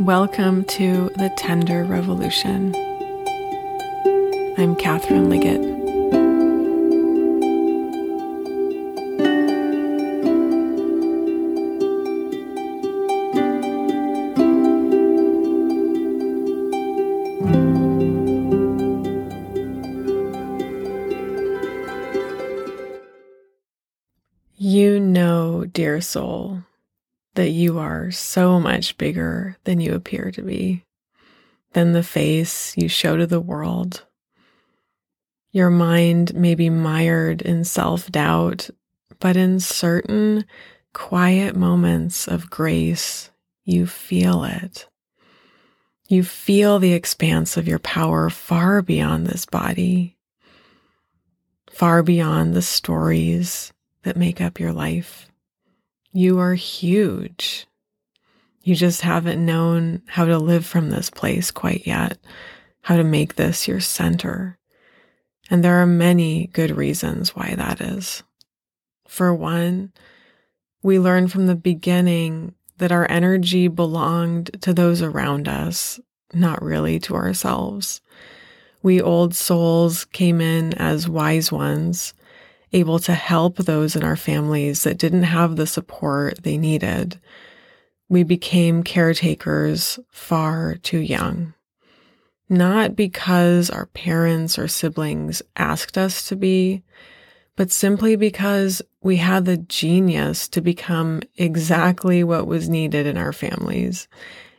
Welcome to the Tender Revolution. I'm Catherine Liggett. You know, dear soul, that you are so much bigger than you appear to be, than the face you show to the world. Your mind may be mired in self doubt, but in certain quiet moments of grace, you feel it. You feel the expanse of your power far beyond this body, far beyond the stories that make up your life. You are huge. You just haven't known how to live from this place quite yet, how to make this your center. And there are many good reasons why that is. For one, we learned from the beginning that our energy belonged to those around us, not really to ourselves. We old souls came in as wise ones able to help those in our families that didn't have the support they needed. We became caretakers far too young. Not because our parents or siblings asked us to be, but simply because we had the genius to become exactly what was needed in our families.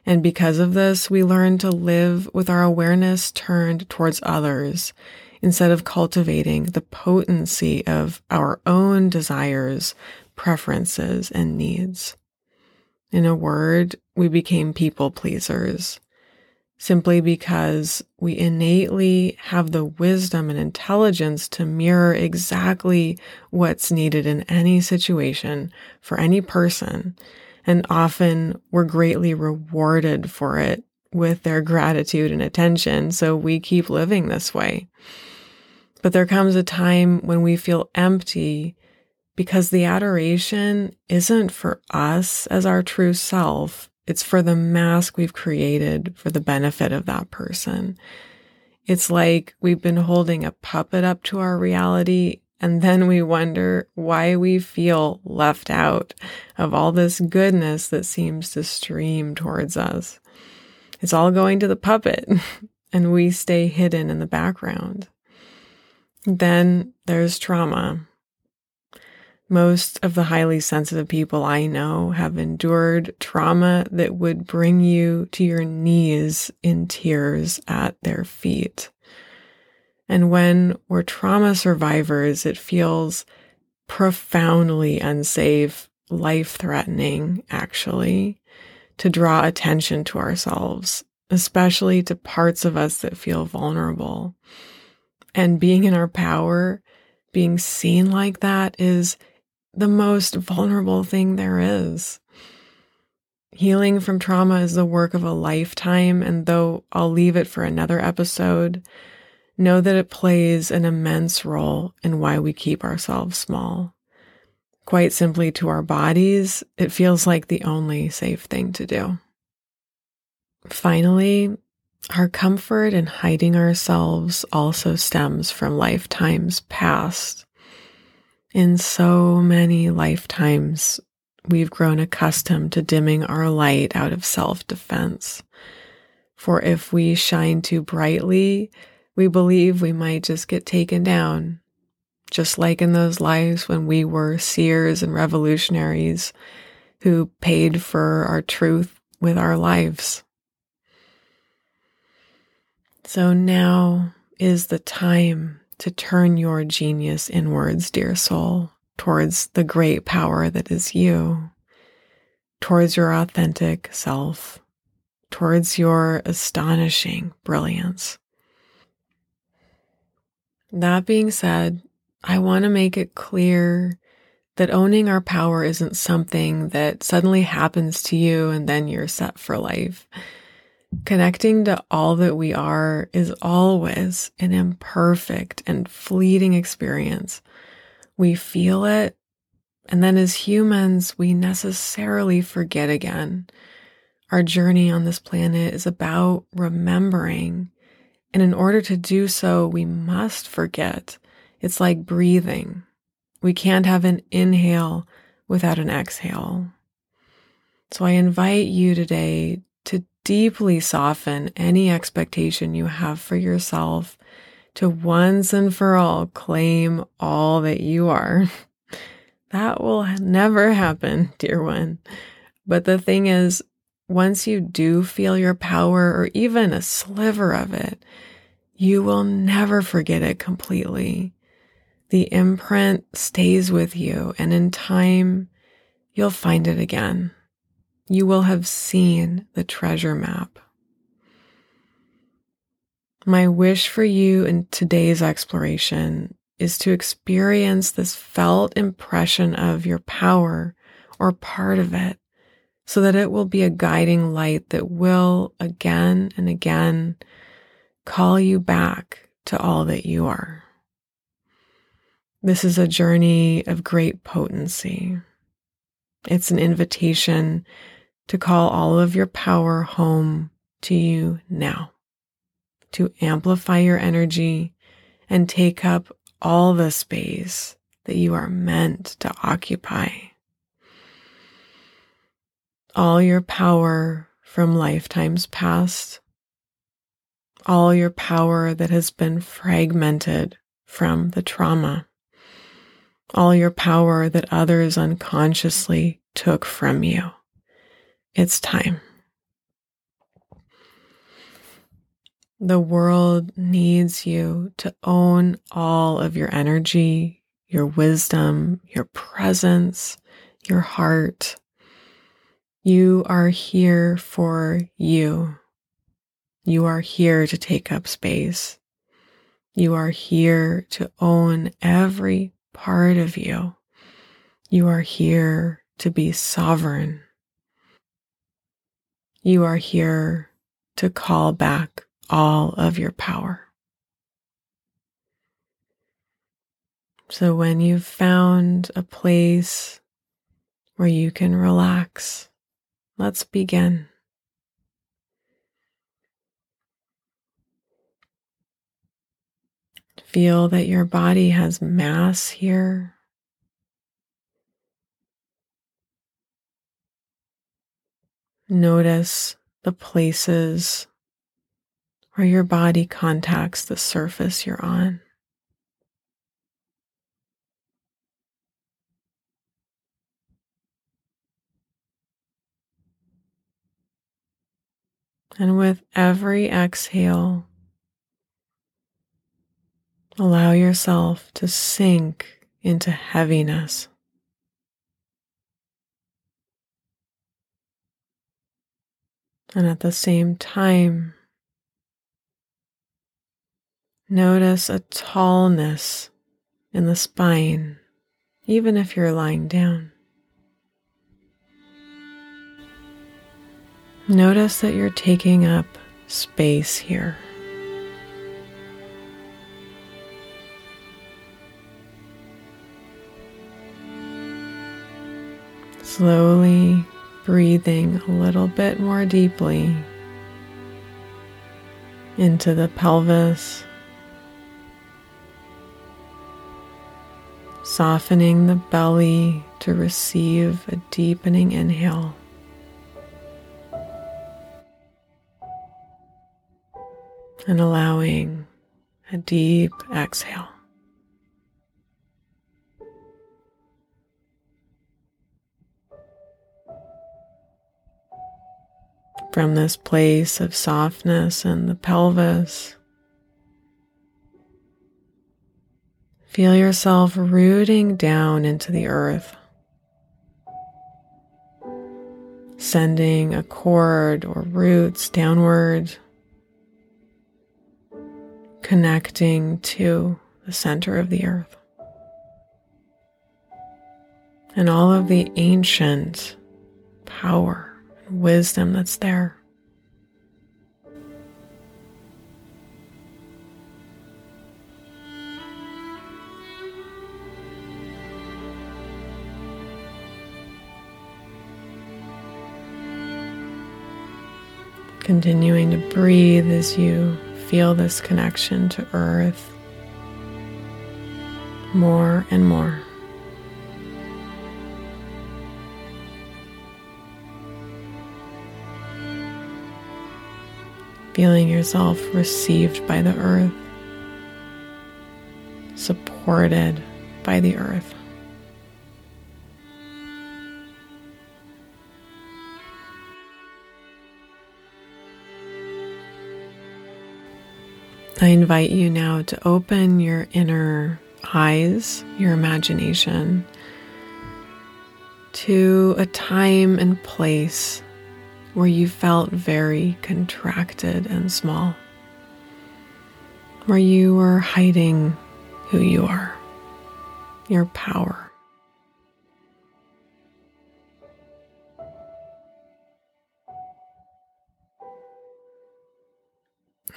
And because of this, we learned to live with our awareness turned towards others instead of cultivating the potency of our own desires, preferences, and needs. In a word, we became people pleasers simply because we innately have the wisdom and intelligence to mirror exactly what's needed in any situation for any person. And often we're greatly rewarded for it with their gratitude and attention. So we keep living this way. But there comes a time when we feel empty because the adoration isn't for us as our true self. It's for the mask we've created for the benefit of that person. It's like we've been holding a puppet up to our reality and then we wonder why we feel left out of all this goodness that seems to stream towards us. It's all going to the puppet and we stay hidden in the background. Then there's trauma. Most of the highly sensitive people I know have endured trauma that would bring you to your knees in tears at their feet. And when we're trauma survivors, it feels profoundly unsafe, life threatening, actually, to draw attention to ourselves, especially to parts of us that feel vulnerable. And being in our power, being seen like that is the most vulnerable thing there is. Healing from trauma is the work of a lifetime. And though I'll leave it for another episode, know that it plays an immense role in why we keep ourselves small. Quite simply, to our bodies, it feels like the only safe thing to do. Finally, our comfort in hiding ourselves also stems from lifetimes past. In so many lifetimes, we've grown accustomed to dimming our light out of self defense. For if we shine too brightly, we believe we might just get taken down. Just like in those lives when we were seers and revolutionaries who paid for our truth with our lives. So now is the time to turn your genius inwards, dear soul, towards the great power that is you, towards your authentic self, towards your astonishing brilliance. That being said, I want to make it clear that owning our power isn't something that suddenly happens to you and then you're set for life. Connecting to all that we are is always an imperfect and fleeting experience. We feel it, and then as humans, we necessarily forget again. Our journey on this planet is about remembering. And in order to do so, we must forget. It's like breathing. We can't have an inhale without an exhale. So I invite you today to deeply soften any expectation you have for yourself to once and for all claim all that you are. That will never happen, dear one. But the thing is, once you do feel your power or even a sliver of it, you will never forget it completely. The imprint stays with you, and in time, you'll find it again. You will have seen the treasure map. My wish for you in today's exploration is to experience this felt impression of your power or part of it so that it will be a guiding light that will again and again call you back to all that you are. This is a journey of great potency. It's an invitation to call all of your power home to you now to amplify your energy and take up all the space that you are meant to occupy. All your power from lifetimes past, all your power that has been fragmented from the trauma, all your power that others unconsciously took from you. It's time. The world needs you to own all of your energy, your wisdom, your presence, your heart. You are here for you. You are here to take up space. You are here to own every part of you. You are here to be sovereign. You are here to call back all of your power. So when you've found a place where you can relax, let's begin. Feel that your body has mass here. Notice the places where your body contacts the surface you're on. And with every exhale, allow yourself to sink into heaviness. And at the same time, Notice a tallness in the spine, even if you're lying down. Notice that you're taking up space here. Slowly breathing a little bit more deeply into the pelvis softening the belly to receive a deepening inhale. And allowing a deep exhale. From this place of softness in the pelvis, Feel yourself rooting down into the earth, sending a cord or roots downward, connecting to the center of the earth. And all of the ancient power wisdom that's there. Continuing to breathe as you feel this connection to earth more and more. Feeling yourself received by the earth, supported by the earth. I invite you now to open your inner eyes, your imagination, to a time and place where you felt very contracted and small, where you were hiding who you are, your power.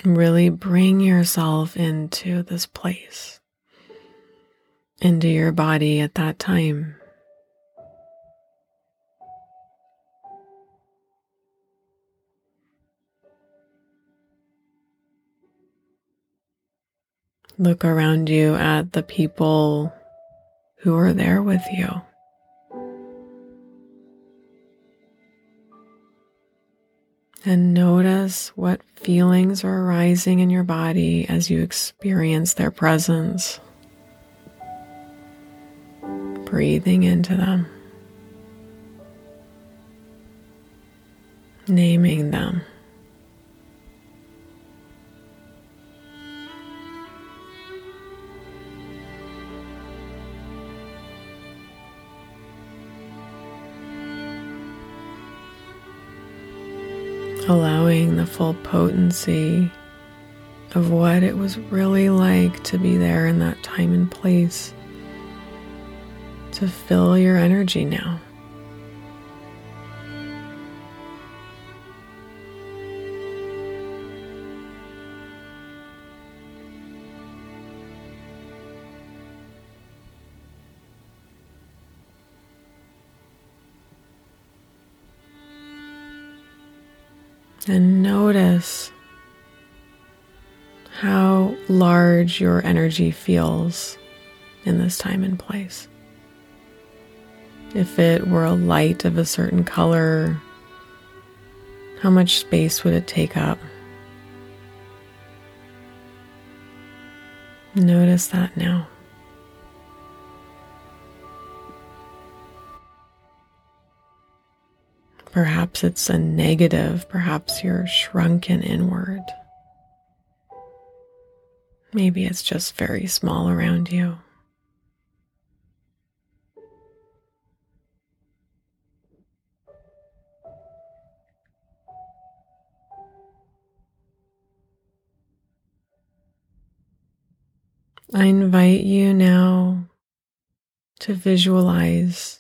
Really bring yourself into this place, into your body at that time. Look around you at the people who are there with you. And notice what feelings are arising in your body as you experience their presence. Breathing into them, naming them. Allowing the full potency of what it was really like to be there in that time and place to fill your energy now. And notice how large your energy feels in this time and place. If it were a light of a certain color, how much space would it take up? Notice that now. Perhaps it's a negative, perhaps you're shrunken inward. Maybe it's just very small around you. I invite you now to visualize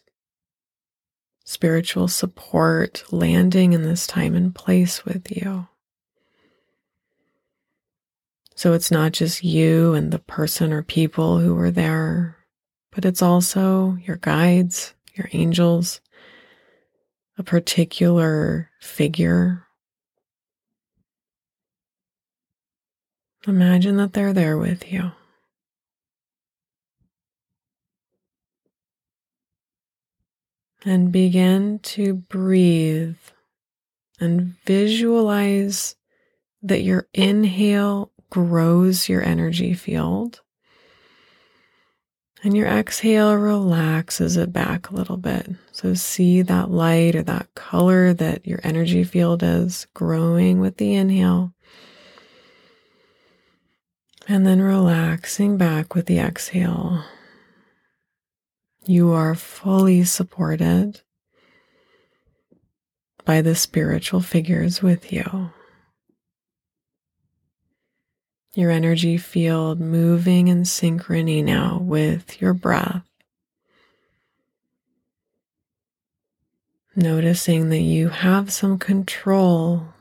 spiritual support landing in this time and place with you. So it's not just you and the person or people who were there, but it's also your guides, your angels, a particular figure. Imagine that they're there with you. And begin to breathe and visualize that your inhale grows your energy field and your exhale relaxes it back a little bit. So see that light or that color that your energy field is growing with the inhale. And then relaxing back with the exhale. You are fully supported by the spiritual figures with you. Your energy field moving in synchrony now with your breath. Noticing that you have some control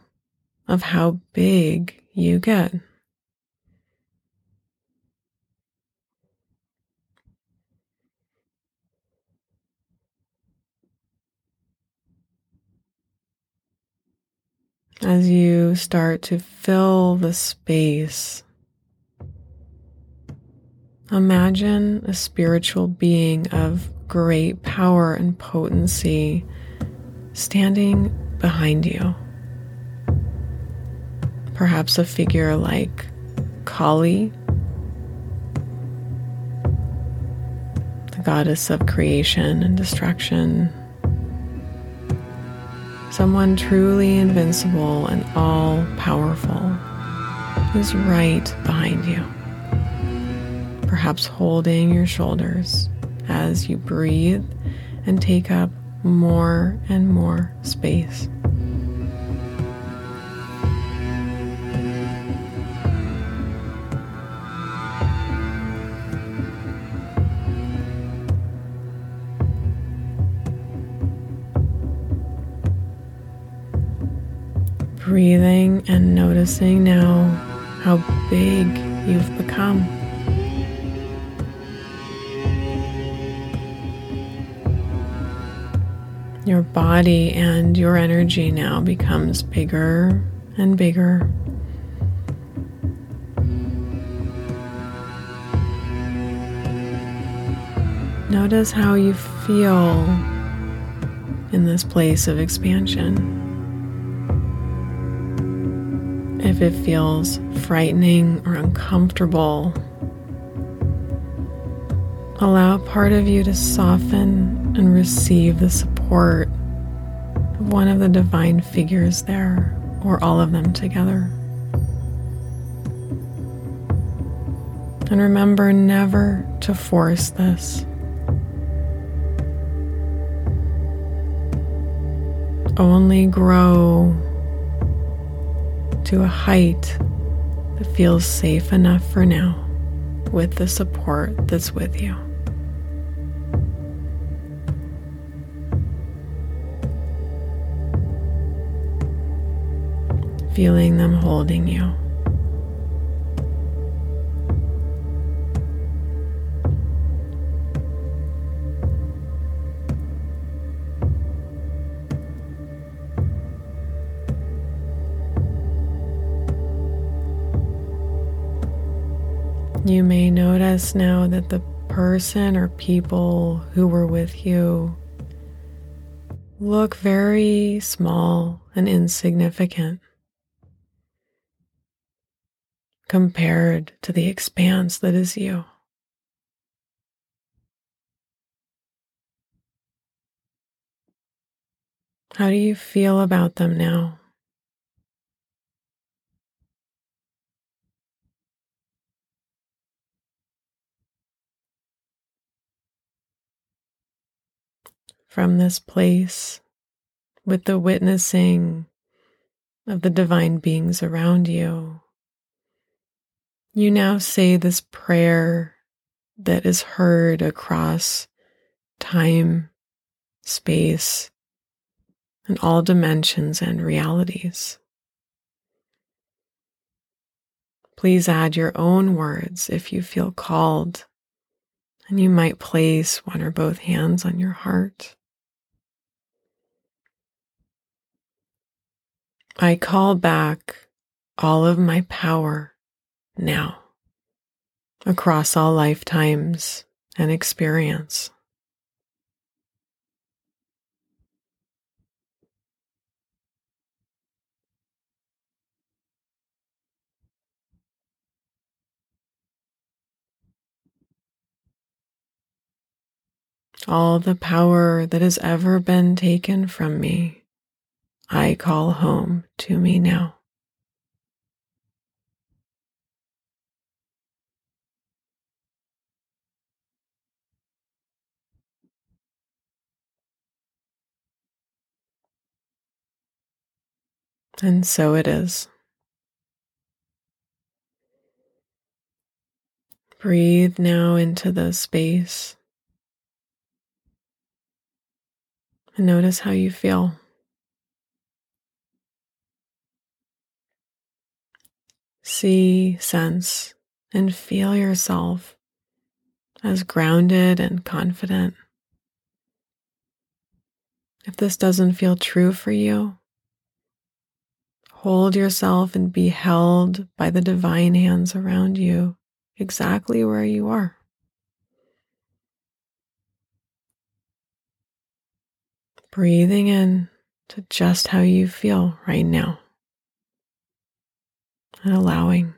of how big you get. As you start to fill the space, imagine a spiritual being of great power and potency standing behind you. Perhaps a figure like Kali, the goddess of creation and destruction someone truly invincible and all powerful is right behind you, perhaps holding your shoulders as you breathe and take up more and more space. Breathing and noticing now how big you've become. Your body and your energy now becomes bigger and bigger. Notice how you feel in this place of expansion. If it feels frightening or uncomfortable. Allow part of you to soften and receive the support of one of the divine figures there, or all of them together. And remember never to force this. Only grow to a height that feels safe enough for now with the support that's with you. Feeling them holding you. You may notice now that the person or people who were with you look very small and insignificant compared to the expanse that is you. How do you feel about them now? From this place with the witnessing of the divine beings around you, you now say this prayer that is heard across time, space, and all dimensions and realities. Please add your own words if you feel called, and you might place one or both hands on your heart. I call back all of my power now across all lifetimes and experience. All the power that has ever been taken from me I call home to me now. And so it is. Breathe now into the space and notice how you feel. See, sense, and feel yourself as grounded and confident. If this doesn't feel true for you, hold yourself and be held by the divine hands around you exactly where you are. Breathing in to just how you feel right now and allowing.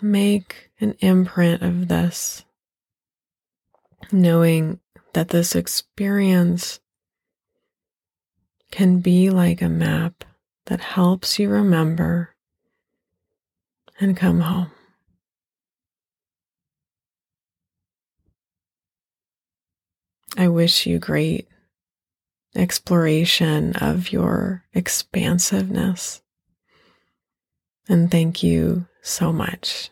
Make an imprint of this, knowing that this experience can be like a map that helps you remember and come home. I wish you great exploration of your expansiveness. And thank you so much